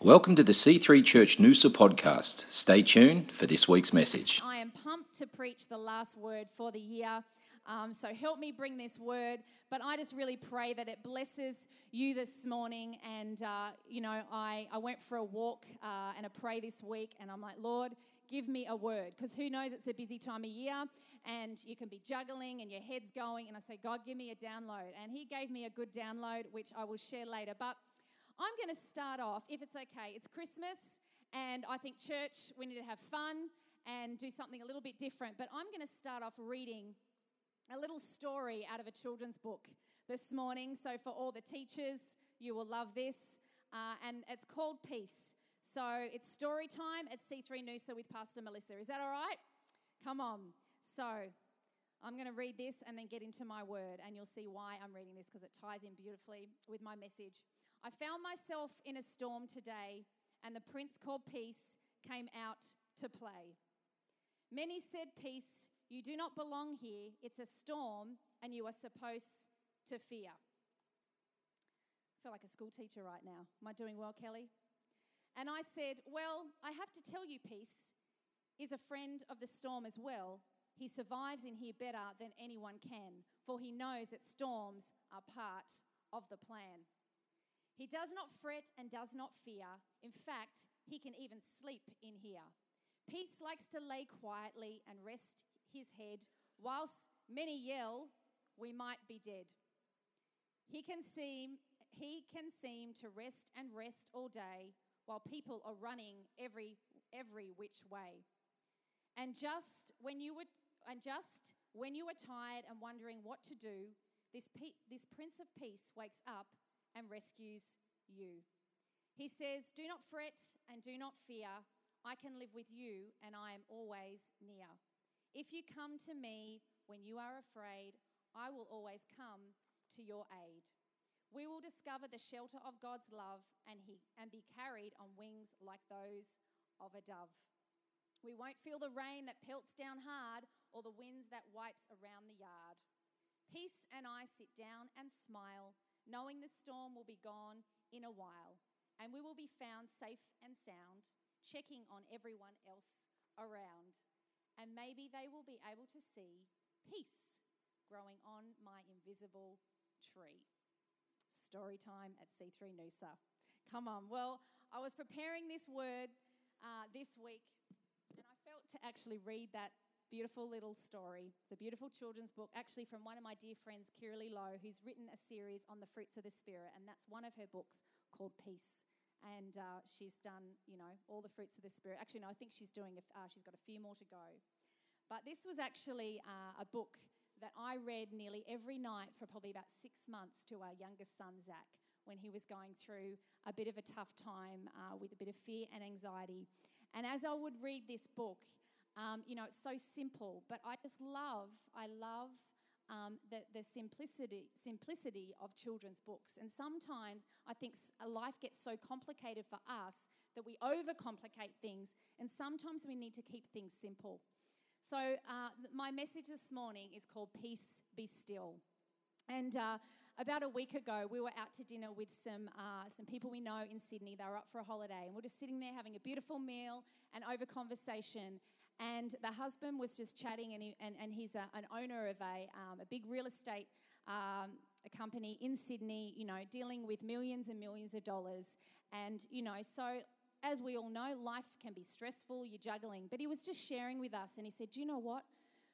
Welcome to the C3 Church Noosa podcast. Stay tuned for this week's message. I am pumped to preach the last word for the year. Um, so help me bring this word. But I just really pray that it blesses you this morning. And, uh, you know, I, I went for a walk uh, and a pray this week, and I'm like, Lord, give me a word. Because who knows, it's a busy time of year, and you can be juggling and your head's going. And I say, God, give me a download. And He gave me a good download, which I will share later. But I'm going to start off, if it's okay. It's Christmas, and I think church, we need to have fun and do something a little bit different. But I'm going to start off reading a little story out of a children's book this morning. So, for all the teachers, you will love this. Uh, and it's called Peace. So, it's story time at C3 Noosa with Pastor Melissa. Is that all right? Come on. So, I'm going to read this and then get into my word, and you'll see why I'm reading this because it ties in beautifully with my message. I found myself in a storm today, and the prince called Peace came out to play. Many said, Peace, you do not belong here. It's a storm, and you are supposed to fear. I feel like a school teacher right now. Am I doing well, Kelly? And I said, Well, I have to tell you, Peace is a friend of the storm as well. He survives in here better than anyone can, for he knows that storms are part of the plan. He does not fret and does not fear. In fact, he can even sleep in here. Peace likes to lay quietly and rest his head, whilst many yell, We might be dead. He can seem he can seem to rest and rest all day while people are running every every which way. And just when you would and just when you are tired and wondering what to do, this, this Prince of Peace wakes up and rescues you. He says, Do not fret and do not fear. I can live with you, and I am always near. If you come to me when you are afraid, I will always come to your aid. We will discover the shelter of God's love and, he, and be carried on wings like those of a dove. We won't feel the rain that pelts down hard or the winds that wipes around the yard. Peace and I sit down and smile knowing the storm will be gone in a while, and we will be found safe and sound, checking on everyone else around. And maybe they will be able to see peace growing on my invisible tree. Story time at C3 Noosa. Come on. Well, I was preparing this word uh, this week, and I felt to actually read that beautiful little story. It's a beautiful children's book, actually from one of my dear friends, Kiralee Lowe, who's written a series on the fruits of the Spirit, and that's one of her books called Peace. And uh, she's done, you know, all the fruits of the Spirit. Actually, no, I think she's doing, a, uh, she's got a few more to go. But this was actually uh, a book that I read nearly every night for probably about six months to our youngest son, Zach, when he was going through a bit of a tough time uh, with a bit of fear and anxiety. And as I would read this book, um, you know, it's so simple, but I just love, I love um, the, the simplicity, simplicity of children's books. And sometimes I think life gets so complicated for us that we overcomplicate things, and sometimes we need to keep things simple. So, uh, my message this morning is called Peace Be Still. And uh, about a week ago, we were out to dinner with some, uh, some people we know in Sydney. They were up for a holiday, and we're just sitting there having a beautiful meal and over conversation. And the husband was just chatting, and, he, and, and he's a, an owner of a, um, a big real estate um, a company in Sydney, you know, dealing with millions and millions of dollars. And, you know, so as we all know, life can be stressful, you're juggling. But he was just sharing with us, and he said, Do you know what?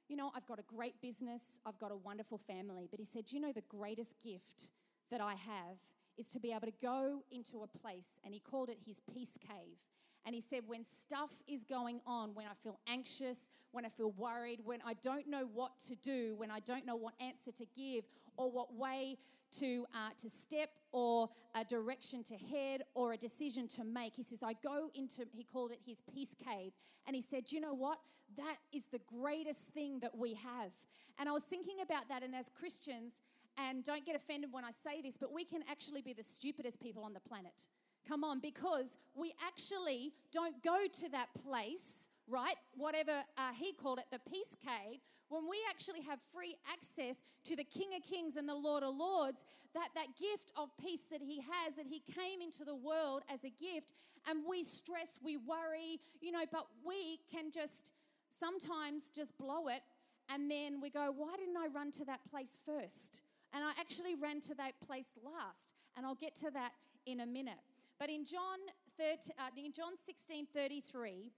You know, I've got a great business, I've got a wonderful family. But he said, you know the greatest gift that I have is to be able to go into a place, and he called it his peace cave. And he said, when stuff is going on, when I feel anxious, when I feel worried, when I don't know what to do, when I don't know what answer to give, or what way to, uh, to step, or a direction to head, or a decision to make, he says, I go into, he called it his peace cave. And he said, You know what? That is the greatest thing that we have. And I was thinking about that, and as Christians, and don't get offended when I say this, but we can actually be the stupidest people on the planet. Come on, because we actually don't go to that place right? Whatever uh, he called it, the peace cave, when we actually have free access to the King of Kings and the Lord of Lords, that, that gift of peace that he has, that he came into the world as a gift, and we stress, we worry, you know, but we can just sometimes just blow it, and then we go, why didn't I run to that place first? And I actually ran to that place last, and I'll get to that in a minute. But in John 13, uh, in John 16 33,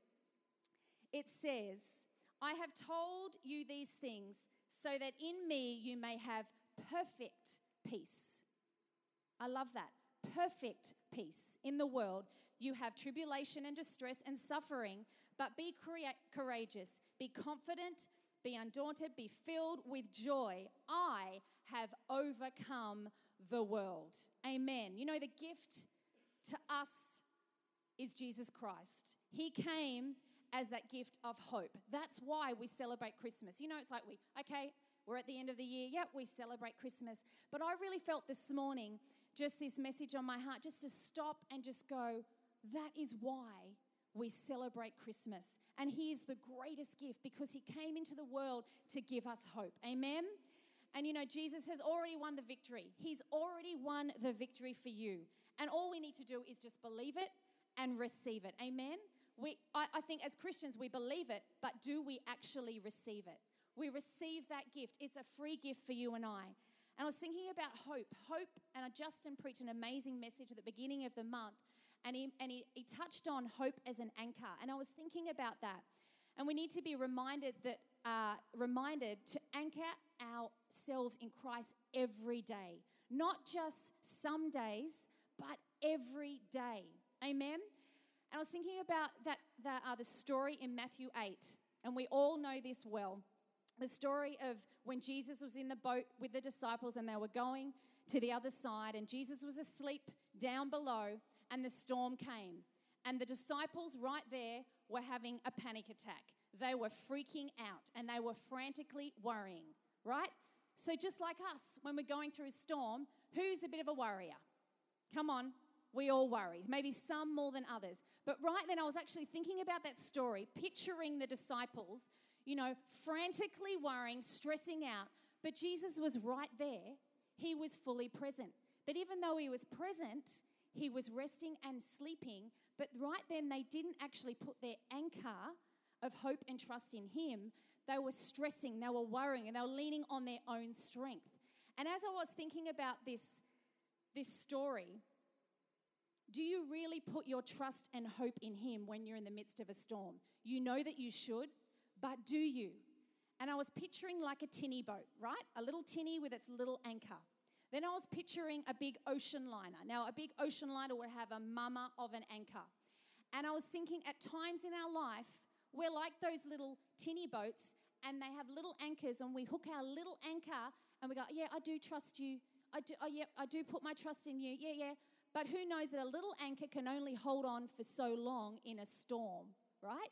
it says, I have told you these things so that in me you may have perfect peace. I love that. Perfect peace. In the world, you have tribulation and distress and suffering, but be courageous, be confident, be undaunted, be filled with joy. I have overcome the world. Amen. You know, the gift to us is Jesus Christ. He came as that gift of hope. That's why we celebrate Christmas. You know, it's like we, okay, we're at the end of the year. Yep, we celebrate Christmas. But I really felt this morning just this message on my heart just to stop and just go, that is why we celebrate Christmas. And He is the greatest gift because He came into the world to give us hope. Amen? And you know, Jesus has already won the victory. He's already won the victory for you. And all we need to do is just believe it and receive it. Amen? We, I, I think as Christians, we believe it, but do we actually receive it? We receive that gift. It's a free gift for you and I. And I was thinking about hope. Hope, and Justin preached an amazing message at the beginning of the month, and he, and he, he touched on hope as an anchor. And I was thinking about that. And we need to be reminded that uh, reminded to anchor ourselves in Christ every day, not just some days, but every day. Amen. And I was thinking about that, that uh, the story in Matthew 8, and we all know this well. The story of when Jesus was in the boat with the disciples and they were going to the other side, and Jesus was asleep down below, and the storm came. And the disciples, right there, were having a panic attack. They were freaking out and they were frantically worrying, right? So, just like us, when we're going through a storm, who's a bit of a worrier? Come on, we all worry, maybe some more than others. But right then, I was actually thinking about that story, picturing the disciples, you know, frantically worrying, stressing out. But Jesus was right there, he was fully present. But even though he was present, he was resting and sleeping. But right then, they didn't actually put their anchor of hope and trust in him. They were stressing, they were worrying, and they were leaning on their own strength. And as I was thinking about this, this story, do you really put your trust and hope in Him when you're in the midst of a storm? You know that you should, but do you? And I was picturing like a tinny boat, right? A little tinny with its little anchor. Then I was picturing a big ocean liner. Now, a big ocean liner would have a mama of an anchor. And I was thinking at times in our life, we're like those little tinny boats, and they have little anchors, and we hook our little anchor and we go, Yeah, I do trust you. I do, oh, yeah, I do put my trust in you. Yeah, yeah. But who knows that a little anchor can only hold on for so long in a storm, right?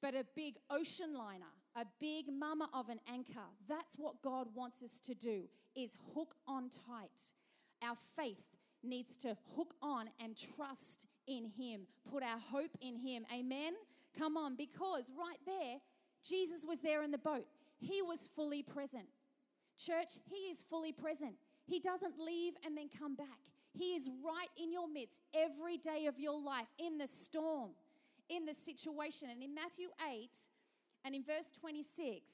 But a big ocean liner, a big mama of an anchor, that's what God wants us to do is hook on tight. Our faith needs to hook on and trust in him, put our hope in him. Amen. Come on, because right there, Jesus was there in the boat. He was fully present. Church, he is fully present. He doesn't leave and then come back. He is right in your midst every day of your life, in the storm, in the situation. And in Matthew 8 and in verse 26,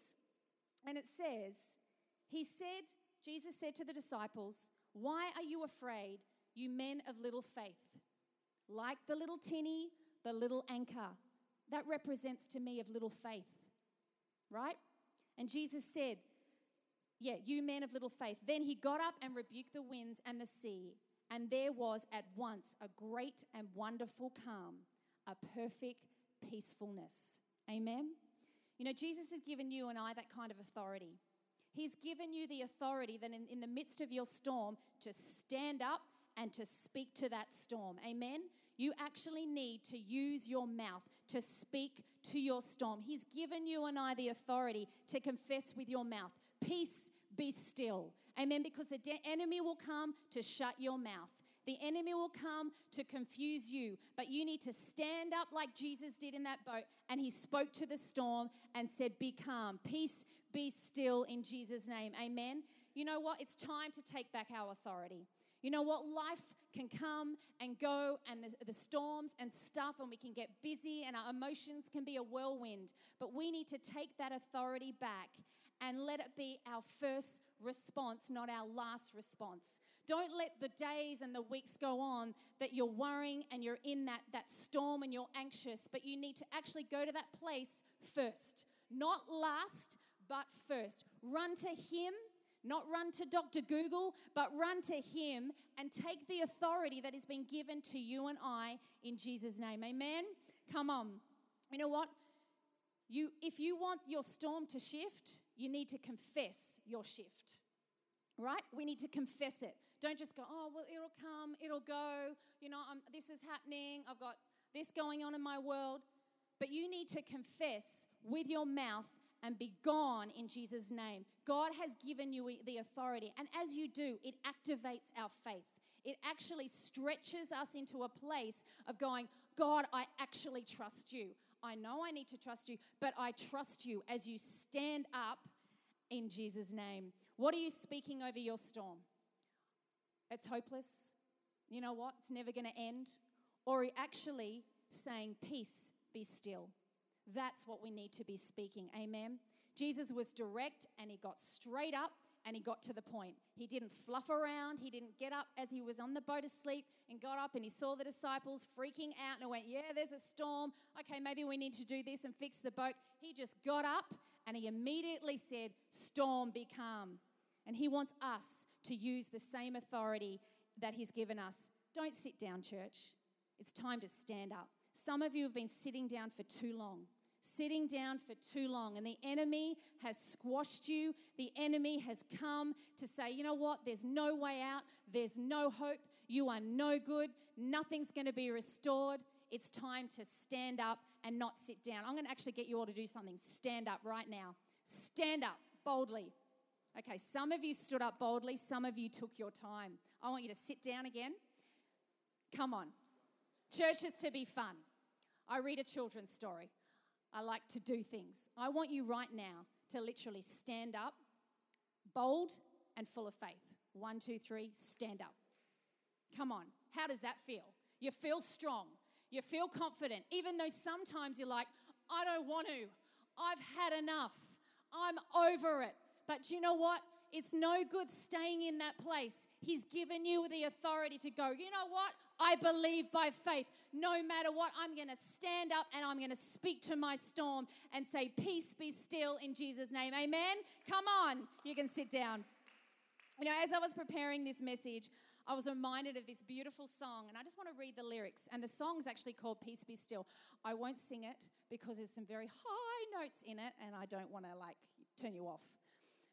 and it says, He said, Jesus said to the disciples, Why are you afraid, you men of little faith? Like the little tinny, the little anchor. That represents to me of little faith, right? And Jesus said, Yeah, you men of little faith. Then he got up and rebuked the winds and the sea and there was at once a great and wonderful calm, a perfect peacefulness. Amen. You know, Jesus has given you and I that kind of authority. He's given you the authority that in, in the midst of your storm to stand up and to speak to that storm. Amen. You actually need to use your mouth to speak to your storm. He's given you and I the authority to confess with your mouth, Peace, be still. Amen. Because the de- enemy will come to shut your mouth. The enemy will come to confuse you, but you need to stand up like Jesus did in that boat. And he spoke to the storm and said, Be calm, peace, be still in Jesus' name. Amen. You know what? It's time to take back our authority. You know what? Life can come and go, and the, the, storms and stuff, and we can get busy, and our emotions can be a whirlwind. But we need to take that authority back and let it be our first response, not our last response. Don't let the days and the weeks go on that you're worrying and you're in that, that storm and you're anxious, but you need to actually go to that place first. Not last, but first. Run to Him not run to Dr. Google, but run to Him and take the authority that has been given to you and I in Jesus' name. Amen. Come on. You know what? You, if you want your storm to shift, you need to confess your shift. Right? We need to confess it. Don't just go, oh, well, it'll come, it'll go. You know, I'm, this is happening. I've got this going on in my world. But you need to confess with your mouth and be gone in Jesus' name. God has given you the authority. And as you do, it activates our faith. It actually stretches us into a place of going, God, I actually trust you. I know I need to trust you, but I trust you as you stand up in Jesus' name. What are you speaking over your storm? It's hopeless. You know what? It's never going to end. Or are you actually saying, Peace, be still? That's what we need to be speaking. Amen. Jesus was direct and he got straight up and he got to the point. He didn't fluff around. He didn't get up as he was on the boat asleep and got up and he saw the disciples freaking out and went, Yeah, there's a storm. Okay, maybe we need to do this and fix the boat. He just got up and he immediately said, Storm, be calm. And he wants us to use the same authority that he's given us. Don't sit down, church. It's time to stand up. Some of you have been sitting down for too long sitting down for too long, and the enemy has squashed you. The enemy has come to say, you know what, there's no way out, there's no hope, you are no good, nothing's going to be restored. It's time to stand up and not sit down. I'm going to actually get you all to do something. Stand up right now. Stand up boldly. Okay, some of you stood up boldly, some of you took your time. I want you to sit down again. Come on. Church is to be fun. I read a children's story. I like to do things. I want you right now to literally stand up, bold and full of faith. One, two, three, stand up. Come on. How does that feel? You feel strong. You feel confident, even though sometimes you're like, I don't want to. I've had enough. I'm over it. But you know what? It's no good staying in that place. He's given you the authority to go, you know what? I believe by faith. No matter what, I'm going to stand up and I'm going to speak to my storm and say, Peace be still in Jesus' name. Amen. Come on. You can sit down. You know, as I was preparing this message, I was reminded of this beautiful song, and I just want to read the lyrics. And the song is actually called Peace Be Still. I won't sing it because there's some very high notes in it, and I don't want to like turn you off.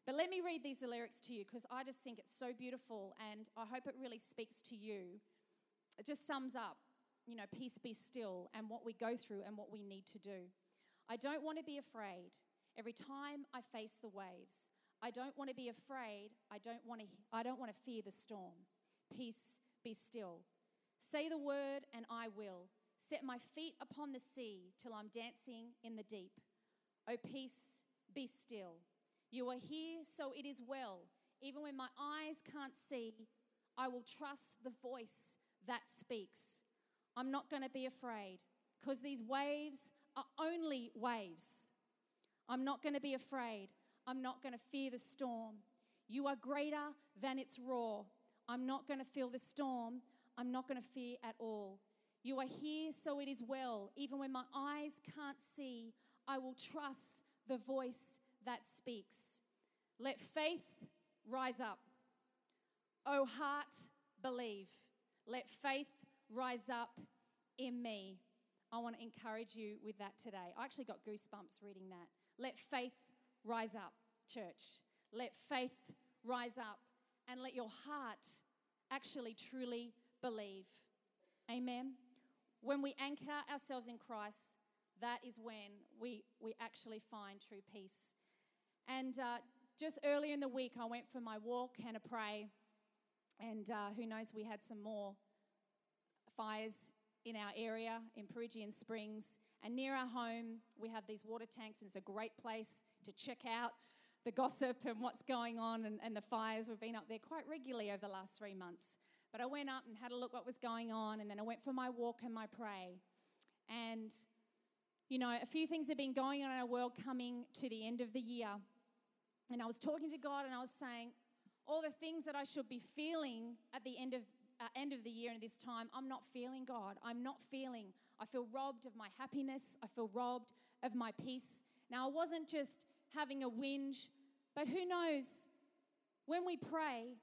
But let me read these lyrics to you because I just think it's so beautiful, and I hope it really speaks to you it just sums up, you know, peace be still and what we go through and what we need to do. I don't want to be afraid every time I face the waves. I don't want to be afraid. I don't want to I don't want to fear the storm. Peace be still. Say the word and I will. Set my feet upon the sea till I'm dancing in the deep. Oh peace be still. You are here so it is well. Even when my eyes can't see, I will trust the voice that speaks. I'm not going to be afraid because these waves are only waves. I'm not going to be afraid. I'm not going to fear the storm. You are greater than its roar. I'm not going to feel the storm. I'm not going to fear at all. You are here, so it is well. Even when my eyes can't see, I will trust the voice that speaks. Let faith rise up. Oh, heart, believe. Let faith rise up in me. I want to encourage you with that today. I actually got goosebumps reading that. Let faith rise up, church. Let faith rise up and let your heart actually truly believe. Amen. When we anchor ourselves in Christ, that is when we, we actually find true peace. And uh, just earlier in the week, I went for my walk and a pray and uh, who knows, we had some more fires in our area in Peregian Springs. And near our home, we have these water tanks, and it's a great place to check out the gossip and what's going on and, and the fires. We've been up there quite regularly over the last three months. But I went up and had a look what was going on, and then I went for my walk and my pray. And, you know, a few things have been going on in our world coming to the end of the year. And I was talking to God and I was saying, all the things that I should be feeling at the end of uh, end of the year and this time, I'm not feeling God. I'm not feeling. I feel robbed of my happiness. I feel robbed of my peace. Now, I wasn't just having a whinge, but who knows? When we pray,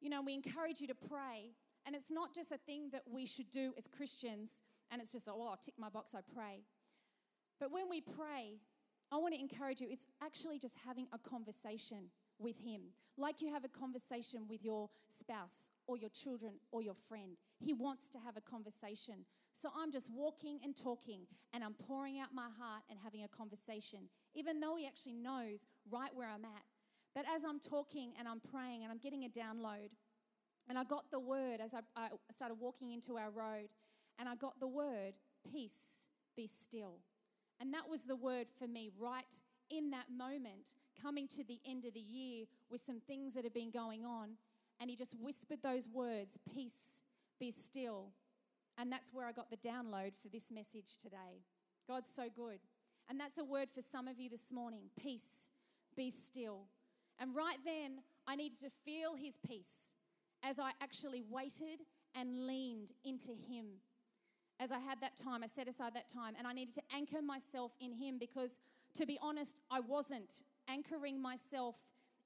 you know, we encourage you to pray, and it's not just a thing that we should do as Christians, and it's just, oh, I'll tick my box, I pray. But when we pray, I want to encourage you, it's actually just having a conversation with Him, like you have a conversation with your spouse or your children or your friend. He wants to have a conversation. So I'm just walking and talking and I'm pouring out my heart and having a conversation, even though He actually knows right where I'm at. But as I'm talking and I'm praying and I'm getting a download, and I got the word as I, I started walking into our road, and I got the word, peace, be still. And that was the word for me right in that moment, coming to the end of the year with some things that have been going on. And he just whispered those words, peace, be still. And that's where I got the download for this message today. God's so good. And that's a word for some of you this morning peace, be still. And right then, I needed to feel his peace as I actually waited and leaned into him. As I had that time, I set aside that time, and I needed to anchor myself in him because, to be honest, I wasn't anchoring myself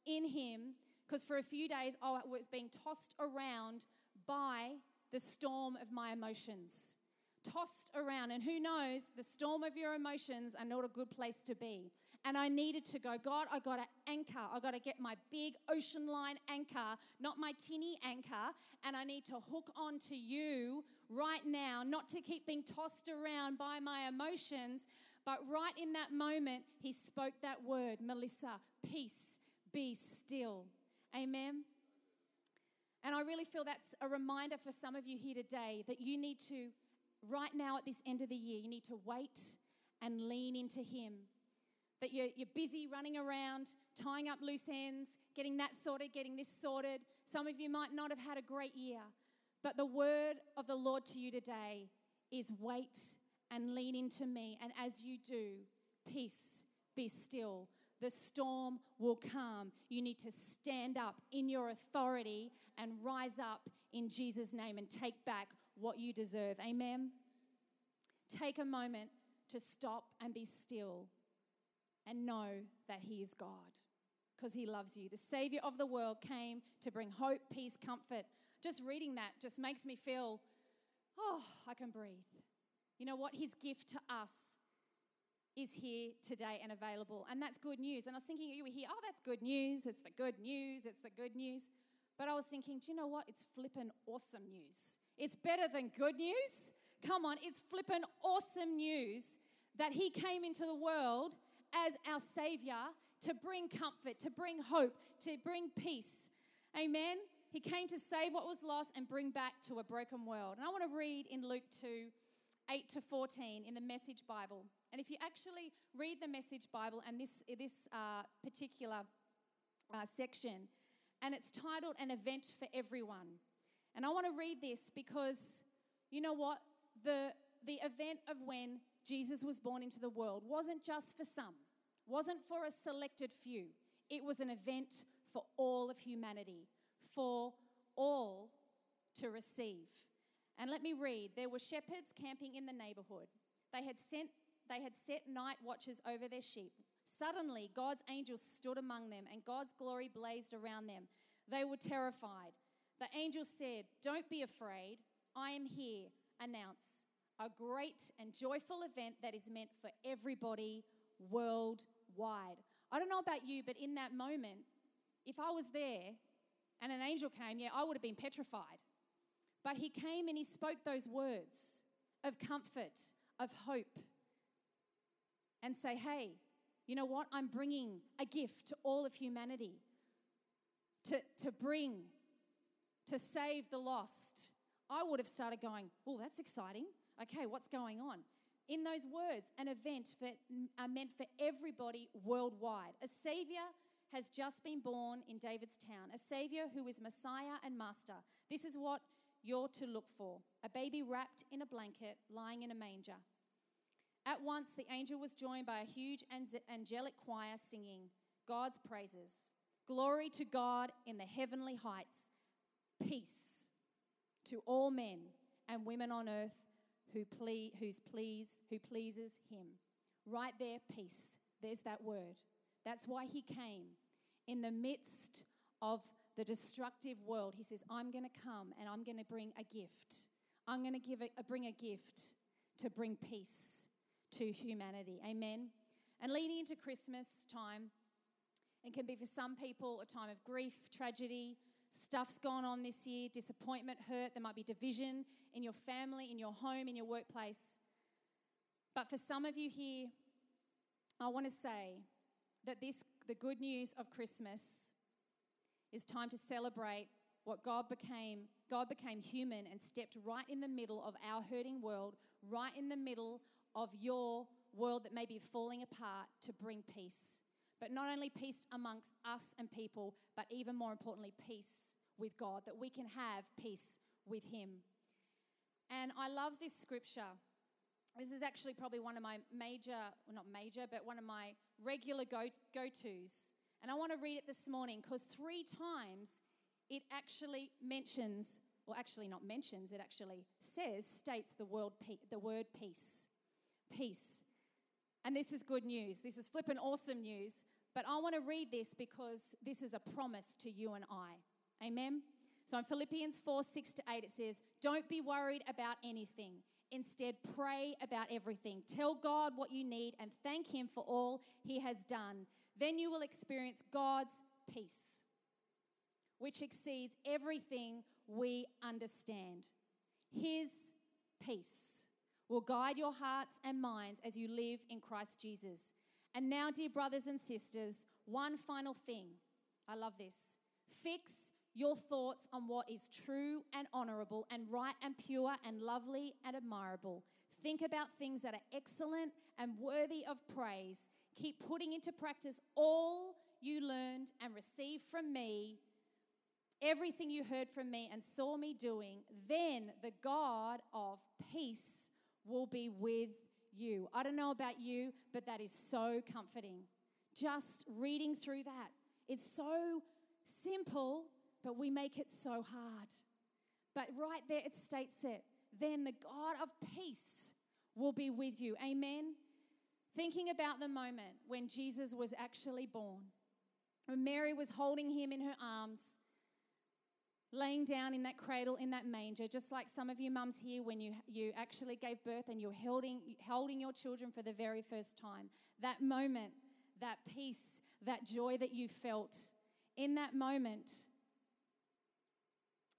in him because for a few days I was being tossed around by the storm of my emotions. Tossed around, and who knows, the storm of your emotions are not a good place to be. And I needed to go, God, I got to anchor. I got to get my big ocean line anchor, not my tinny anchor. And I need to hook on to you right now, not to keep being tossed around by my emotions, but right in that moment, he spoke that word, Melissa, peace, be still. Amen. And I really feel that's a reminder for some of you here today that you need to, right now at this end of the year, you need to wait and lean into Him. That you're, you're busy running around, tying up loose ends, getting that sorted, getting this sorted. Some of you might not have had a great year. But the word of the Lord to you today is wait and lean into me. And as you do, peace, be still the storm will come. You need to stand up in your authority and rise up in Jesus' name and take back what you deserve. Amen. Take a moment to stop and be still and know that He is God because He loves you. The Savior of the world came to bring hope, peace, comfort. Just reading that just makes me feel, oh, I can breathe. You know what? His gift to us is here today and available. And that's good news. And I was thinking, you were here, oh, that's good news. It's the good news. It's the good news. But I was thinking, do you know what? It's flippin' awesome news. It's better than good news. Come on, it's flippin' awesome news that He came into the world as our Savior to bring comfort, to bring hope, to bring peace. Amen. He came to save what was lost and bring back to a broken world. And I want to read in Luke 2 8 to 14 in the Message Bible. And if you actually read the Message Bible and this, this uh, particular uh, section, and it's titled An Event for Everyone. And I want to read this because you know what? The, the event of when Jesus was born into the world wasn't just for some, wasn't for a selected few. It was an event for all of humanity, for all to receive. And let me read there were shepherds camping in the neighborhood. They had sent they had set night watches over their sheep. Suddenly, God's angels stood among them, and God's glory blazed around them. They were terrified. The angel said, Don't be afraid. I am here. Announce a great and joyful event that is meant for everybody worldwide. I don't know about you, but in that moment, if I was there and an angel came, yeah, I would have been petrified. But he came and he spoke those words of comfort, of hope, and say, hey, you know what? I'm bringing a gift to all of humanity to, to bring, to save the lost. I would have started going, oh, that's exciting. Okay, what's going on? In those words, an event for, are meant for everybody worldwide. A savior has just been born in David's town, a savior who is Messiah and Master. This is what you're to look for a baby wrapped in a blanket, lying in a manger. At once, the angel was joined by a huge angelic choir singing God's praises. Glory to God in the heavenly heights, peace to all men and women on earth who ple- who's please, who pleases him. Right there, peace. There's that word. That's why he came. In the midst of the destructive world, he says, I'm going to come and I'm going to bring a gift. I'm going to give a, bring a gift to bring peace to humanity. Amen. And leading into Christmas time, it can be for some people a time of grief, tragedy, stuff's gone on this year, disappointment, hurt. There might be division in your family, in your home, in your workplace. But for some of you here, I want to say that this, the good news of Christmas, is time to celebrate what God became. God became human and stepped right in the middle of our hurting world, right in the middle of your world that may be falling apart to bring peace. But not only peace amongst us and people, but even more importantly, peace with God, that we can have peace with Him. And I love this scripture. This is actually probably one of my major, well, not major, but one of my regular go tos. And I want to read it this morning because three times it actually mentions, or actually not mentions, it actually says, states the, word, the word peace. Peace. And this is good news. This is flippin' awesome news. But I want to read this because this is a promise to you and I. Amen? So in Philippians 4 6 to 8, it says, Don't be worried about anything. Instead, pray about everything. Tell God what you need and thank Him for all He has done. Then you will experience God's peace, which exceeds everything we understand. His peace will guide your hearts and minds as you live in Christ Jesus. And now, dear brothers and sisters, one final thing. I love this. Fix your thoughts on what is true and honorable and right and pure and lovely and admirable. Think about things that are excellent and worthy of praise. Keep putting into practice all you learned and received from me, everything you heard from me and saw me doing. Then the God of peace will be with you. I don't know about you, but that is so comforting. Just reading through that. It's so simple, but we make it so hard. But right there it states it. Then the God of peace will be with you. Amen. Thinking about the moment when Jesus was actually born, when Mary was holding him in her arms, laying down in that cradle in that manger, just like some of you mums here when you, you actually gave birth and you're holding, holding your children for the very first time. That moment, that peace, that joy that you felt in that moment,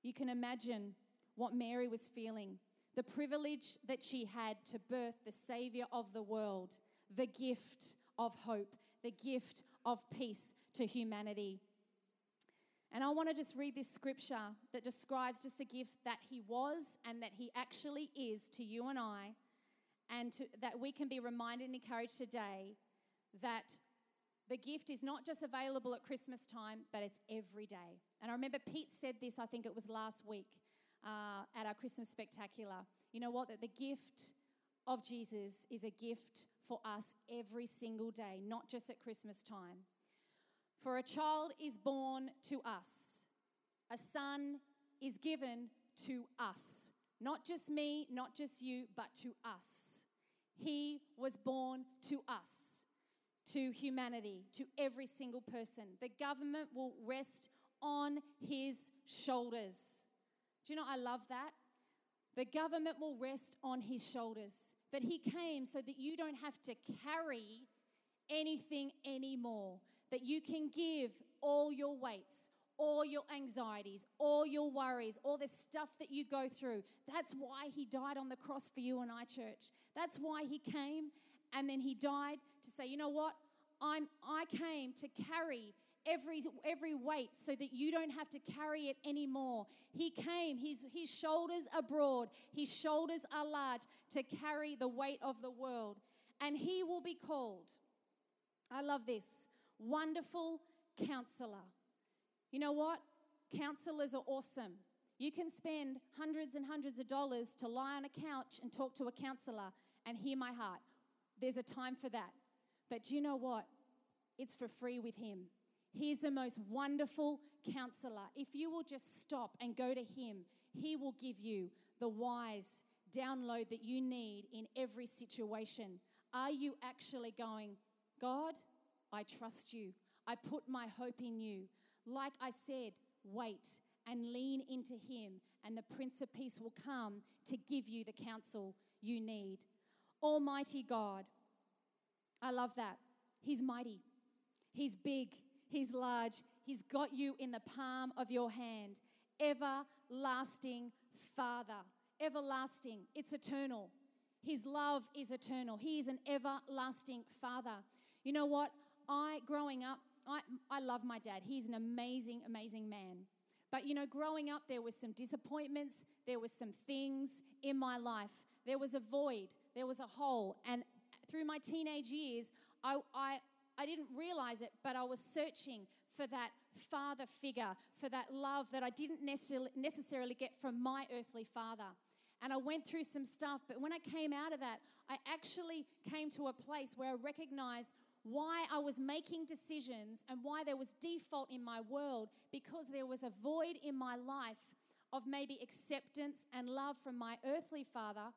you can imagine what Mary was feeling. The privilege that she had to birth the Savior of the world, the gift of hope, the gift of peace to humanity. And I want to just read this scripture that describes just the gift that He was and that He actually is to you and I, and to, that we can be reminded and encouraged today that the gift is not just available at Christmas time, but it's every day. And I remember Pete said this, I think it was last week uh, at our Christmas spectacular. You know what? That the gift of Jesus is a gift for us every single day, not just at Christmas time. For a child is born to us, a son is given to us. Not just me, not just you, but to us. He was born to us, to humanity, to every single person. The government will rest on his shoulders. Do you know, I love that. The government will rest on his shoulders. That he came so that you don't have to carry anything anymore that you can give all your weights, all your anxieties, all your worries, all the stuff that you go through. That's why he died on the cross for you and I, church. That's why he came and then he died to say, you know what? I'm, I came to carry every, every weight so that you don't have to carry it anymore. He came, his, his shoulders are broad, his shoulders are large to carry the weight of the world. And he will be called, I love this, wonderful counselor. You know what? Counselors are awesome. You can spend hundreds and hundreds of dollars to lie on a couch and talk to a counselor and hear my heart. There's a time for that. But do you know what? It's for free with him. He's the most wonderful counselor. If you will just stop and go to him, he will give you the wise download that you need in every situation. Are you actually going, God, I trust you. I put my hope in you. Like I said, wait and lean into him, and the Prince of Peace will come to give you the counsel you need. Almighty God, I love that. He's mighty, He's big, He's large, He's got you in the palm of your hand. Everlasting Father, everlasting, it's eternal. His love is eternal. He is an everlasting Father. You know what? I, growing up, I, I love my dad. He's an amazing, amazing man. But you know, growing up, there was some disappointments, there was some things in my life. There was a void, there was a hole. And through my teenage years, I, I, I didn't realize it, but I was searching for that father figure, for that love that I didn't necessarily, get from my earthly father. And I went through some stuff, but when I came out of that, I actually came to a place where I recognized why I was making decisions and why there was default in my world because there was a void in my life of maybe acceptance and love from my earthly father,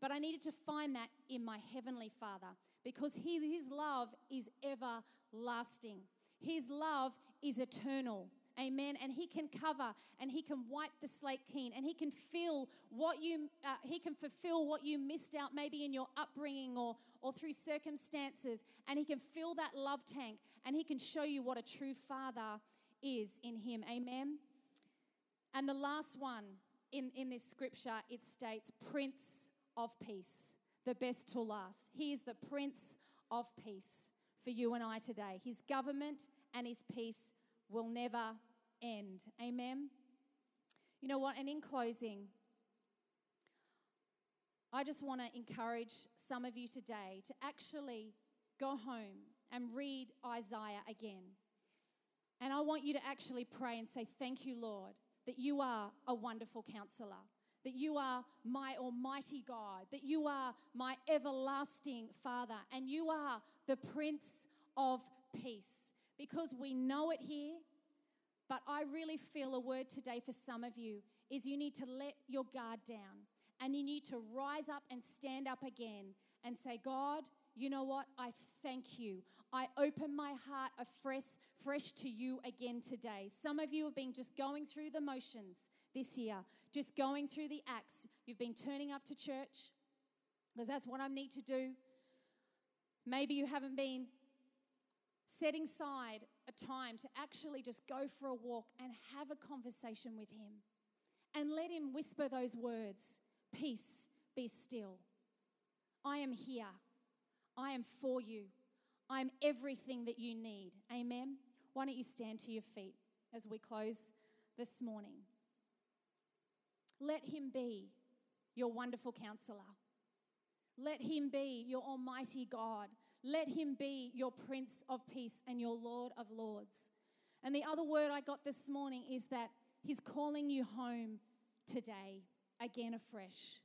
but I needed to find that in my heavenly father because he, his love is everlasting. His love is eternal. Amen. And he can cover and he can wipe the slate clean and he can fill what you, uh, he can fulfill what you missed out maybe in your upbringing or, or through circumstances. And he can fill that love tank and he can show you what a true father is in him. Amen. And the last one in, in this scripture, it states, Prince of Peace, the best to last. He is the Prince of Peace for you and I today. His government and his peace will never end. Amen. You know what? And in closing, I just want to encourage some of you today to actually go home and read Isaiah again. And I want you to actually pray and say, Thank you, Lord, that you are a wonderful counselor, that you are my almighty God, that you are my everlasting Father, and you are the Prince of Peace because we know it here. But I really feel a word today for some of you is you need to let your guard down and you need to rise up and stand up again and say, God, you know what? I thank you. I open my heart afresh fresh to you again today. Some of you have been just going through the motions this year, just going through the acts. You've been turning up to church because that's what I need to do. Maybe you haven't been setting aside a time to actually just go for a walk and have a conversation with Him and let Him whisper those words Peace, be still. I am here. I am for you. I am everything that you need. Amen. Why don't you stand to your feet as we close this morning? Let Him be your wonderful counselor. Let Him be your almighty God. Let him be your Prince of Peace and your Lord of Lords. And the other word I got this morning is that he's calling you home today, again afresh.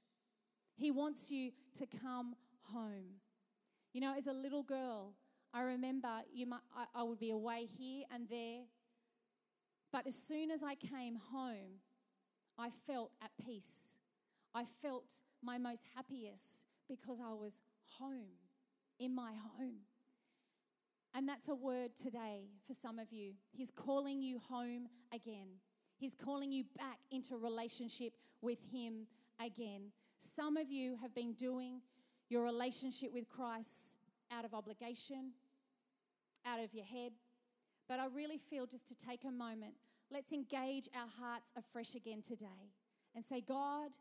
He wants you to come home. You know, as a little girl, I remember you might, I, I would be away here and there. But as soon as I came home, I felt at peace. I felt my most happiest because I was home in my home. And that's a word today for some of you. He's calling you home again. He's calling you back into relationship with Him again. Some of you have been doing your relationship with Christ out of obligation, out of your head. But I really feel just to take a moment, let's engage our hearts afresh again today and say, God,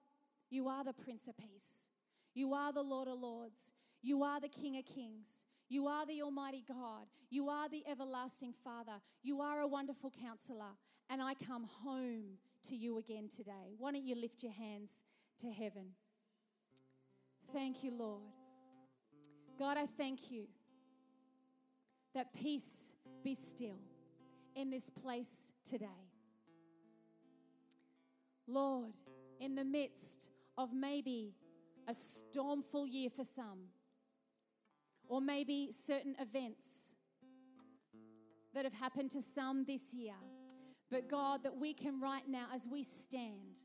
you are the Prince of Peace. You are the Lord of Lords. You are the King of Kings. You are the Almighty God. You are the everlasting Father. You are a wonderful counselor. And I come home to you again today. Why don't you lift your hands to heaven? Thank you, Lord. God, I thank you that peace be still in this place today. Lord, in the midst of maybe a stormful year for some, or maybe certain events that have happened to some this year. But God, that we can right now, as we stand,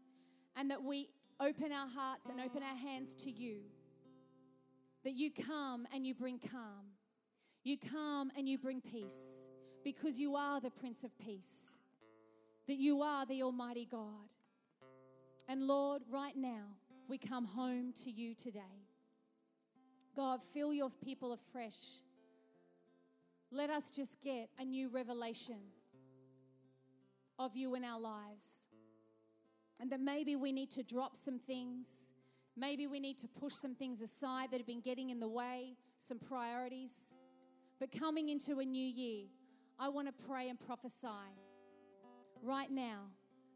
and that we open our hearts and open our hands to you, that you come and you bring calm. You come and you bring peace because you are the Prince of Peace, that you are the Almighty God. And Lord, right now, we come home to you today. God, fill your people afresh. Let us just get a new revelation of you in our lives. And that maybe we need to drop some things. Maybe we need to push some things aside that have been getting in the way, some priorities. But coming into a new year, I want to pray and prophesy right now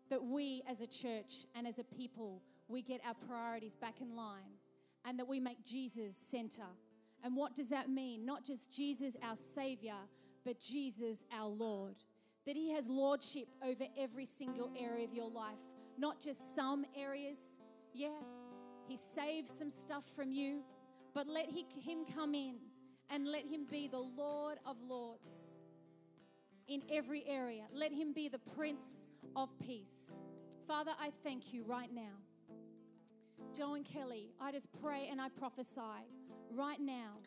that we as a church and as a people, we get our priorities back in line and that we make Jesus center. And what does that mean? Not just Jesus, our Savior, but Jesus, our Lord. That He has lordship over every single area of your life, not just some areas. Yeah, He saves some stuff from you, but let he, Him come in and let Him be the Lord of Lords in every area. Let Him be the Prince of Peace. Father, I thank you right now Joe and Kelly, I just pray and I prophesy right now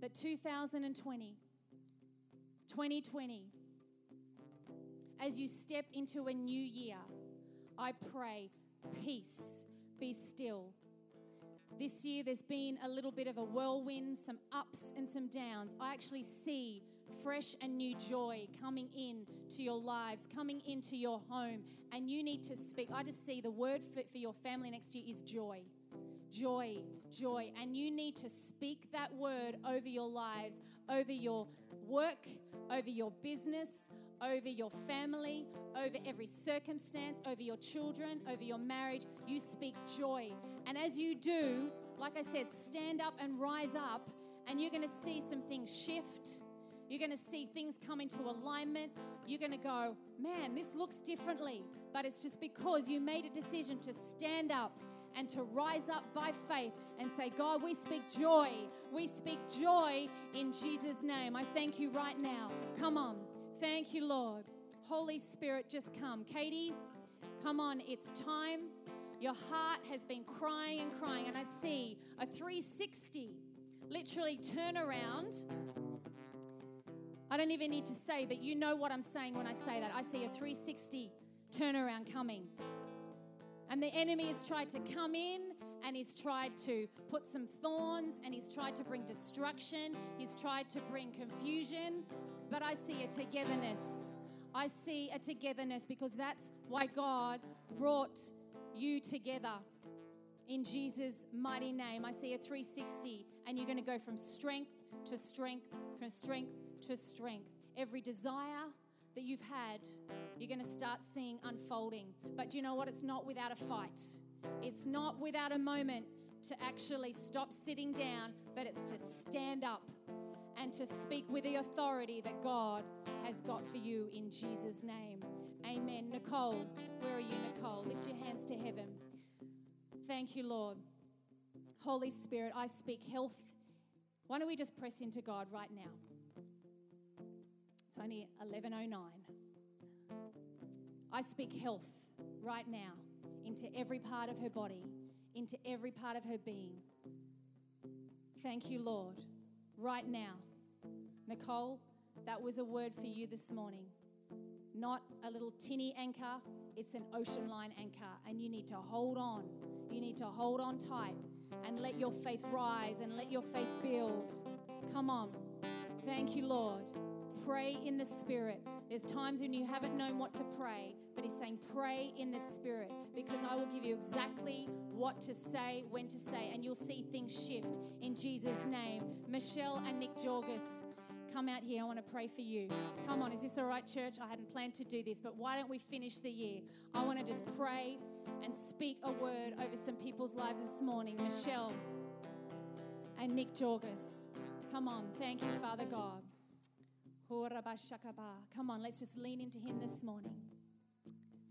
that 2020, 2020, as you step into a new year, I pray peace be still. This year, there's been a little bit of a whirlwind, some ups and some downs. I actually see fresh and new joy coming in to your lives, coming into your home. And you need to speak. I just see the word for, for your family next year is joy. Joy, joy. And you need to speak that word over your lives, over your work, over your business, over your family, over every circumstance, over your children, over your marriage. You speak joy. And as you do, like I said, stand up and rise up, and you're going to see some things shift you're going to see things come into alignment. You're going to go, man, this looks differently. But it's just because you made a decision to stand up and to rise up by faith and say, God, we speak joy. We speak joy in Jesus' name. I thank you right now. Come on. Thank you, Lord. Holy Spirit, just come. Katie, come on. It's time. Your heart has been crying and crying, and I see a 360 literally turn around I don't even need to say, but you know what I'm saying when I say that. I see a 360 turnaround coming. And the enemy has tried to come in and he's tried to put some thorns and he's tried to bring destruction. He's tried to bring confusion. But I see a togetherness. I see a togetherness because that's why God brought you together in Jesus' mighty name. I see a 360, and you're going to go from strength to strength, from strength to strength. Every desire that you've had, you're going to start seeing unfolding. But do you know what? It's not without a fight. It's not without a moment to actually stop sitting down, but it's to stand up and to speak with the authority that God has got for you in Jesus' name. Amen. Nicole, where are you, Nicole? Lift your hands to heaven. Thank you, Lord. Holy Spirit, I speak health. Why don't we just press into God right now? It's only 11:09. I speak health right now into every part of her body, into every part of her being. Thank you, Lord. Right now. Nicole, that was a word for you this morning. Not a little tinny anchor, it's an ocean line anchor, and you need to hold on. You need to hold on tight and let your faith rise and let your faith build. Come on. Thank you, Lord pray in the Spirit There's times when you haven't known what to pray, but He's saying, Pray in the Spirit because I will give you exactly what to say, when to say, and you'll see things shift in Jesus' name. Michelle and Nick Jorgis, come out here. I want to pray for you. Come on, is this all right, church? I hadn't planned to do this, but why don't we finish the year? I want to just pray and speak a word over some people's lives this morning. Michelle and Nick Jorgis. Come on. Thank you, Father God. Come on, let's just lean into Him this morning.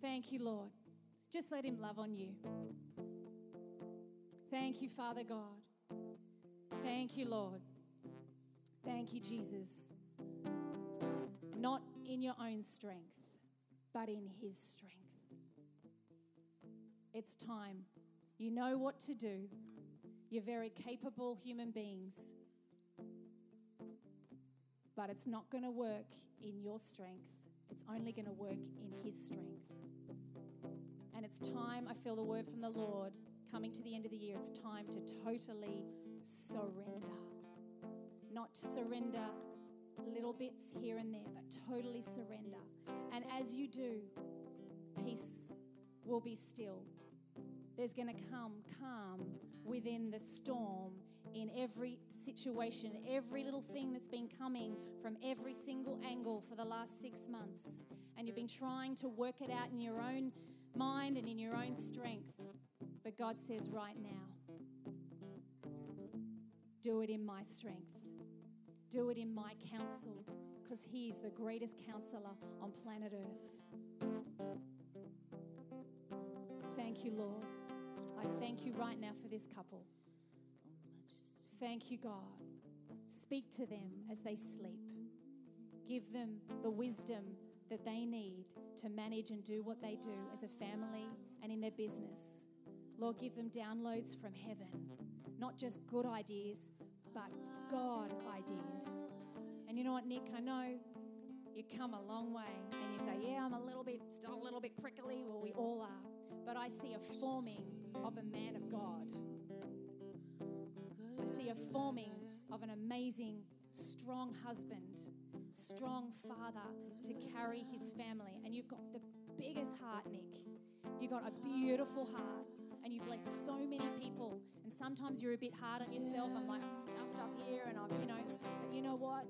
Thank you, Lord. Just let Him love on you. Thank you, Father God. Thank you, Lord. Thank you, Jesus. Not in your own strength, but in His strength. It's time. You know what to do. You're very capable human beings but it's not going to work in your strength. It's only going to work in His strength. And it's time, I feel the word from the Lord coming to the end of the year, it's time to totally surrender. Not to surrender little bits here and there, but totally surrender. And as you do, peace will be still. There's going to come calm within the storm in every situation, every little thing that's been coming from every single angle for the last six months. And you've been trying to work it out in your own mind and in your own strength. But God says, right now, do it in my strength, do it in my counsel, because He's the greatest counselor on planet Earth. Thank you, Lord. I thank you right now for this couple. Thank you, God. Speak to them as they sleep. Give them the wisdom that they need to manage and do what they do as a family and in their business. Lord, give them downloads from heaven, not just good ideas, but God ideas. And you know what, Nick? I know you come a long way and you say, Yeah, I'm a little bit, still a little bit prickly. Well, we all are. But I see a forming of a man of God a forming of an amazing, strong husband, strong father to carry his family. And you've got the biggest heart, Nick. You've got a beautiful heart, and you bless so many people. And sometimes you're a bit hard on yourself. I'm like, I'm stuffed up here, and I've, you know, but you know what?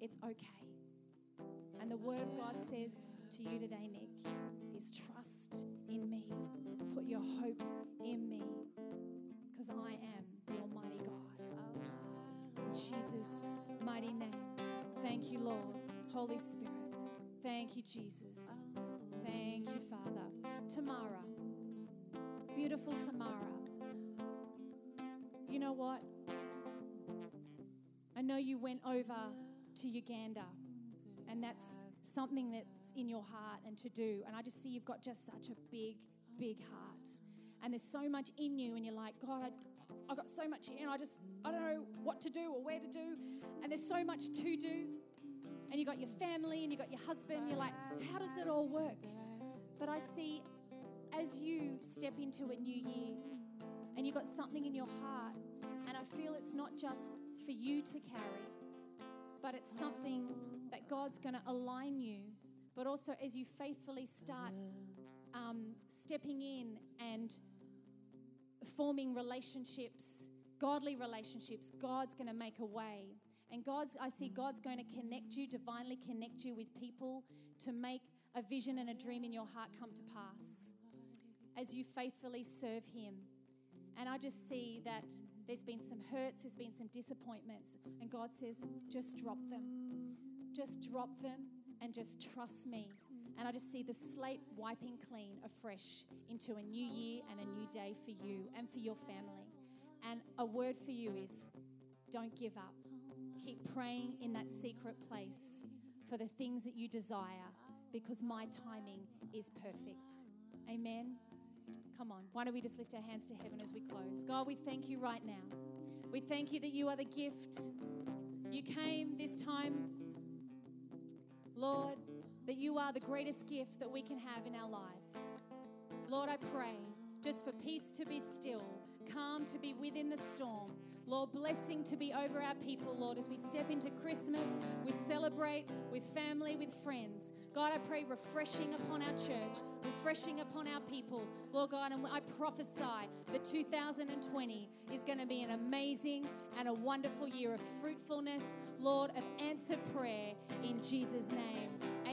It's okay. And the word of God says to you today, Nick, is trust in me. Put your hope in me, because I am the Almighty God. Jesus' mighty name. Thank you, Lord. Holy Spirit. Thank you, Jesus. Thank you, Father. Tamara. Beautiful Tamara. You know what? I know you went over to Uganda, and that's something that's in your heart and to do. And I just see you've got just such a big, big heart. And there's so much in you, and you're like, God, I, I've got so much here, and I just, I don't know what to do or where to do. And there's so much to do. And you got your family and you got your husband. You're like, how does it all work? But I see as you step into a new year and you got something in your heart, and I feel it's not just for you to carry, but it's something that God's going to align you. But also, as you faithfully start um, stepping in and forming relationships, godly relationships, God's going to make a way. And God's, I see God's going to connect you, divinely connect you with people to make a vision and a dream in your heart come to pass as you faithfully serve Him. And I just see that there's been some hurts, there's been some disappointments, and God says, just drop them. Just drop them and just trust me. And I just see the slate wiping clean afresh into a new year and a new day for you and for your family. And a word for you is don't give up. Keep praying in that secret place for the things that you desire because my timing is perfect. Amen. Come on, why don't we just lift our hands to heaven as we close? God, we thank you right now. We thank you that you are the gift. You came this time, Lord, that you are the greatest gift that we can have in our lives. Lord, I pray just for peace to be still, calm to be within the storm. Lord, blessing to be over our people, Lord, as we step into Christmas, we celebrate with family, with friends. God, I pray refreshing upon our church, refreshing upon our people. Lord God, and I prophesy that 2020 is going to be an amazing and a wonderful year of fruitfulness, Lord, of answered prayer in Jesus' name.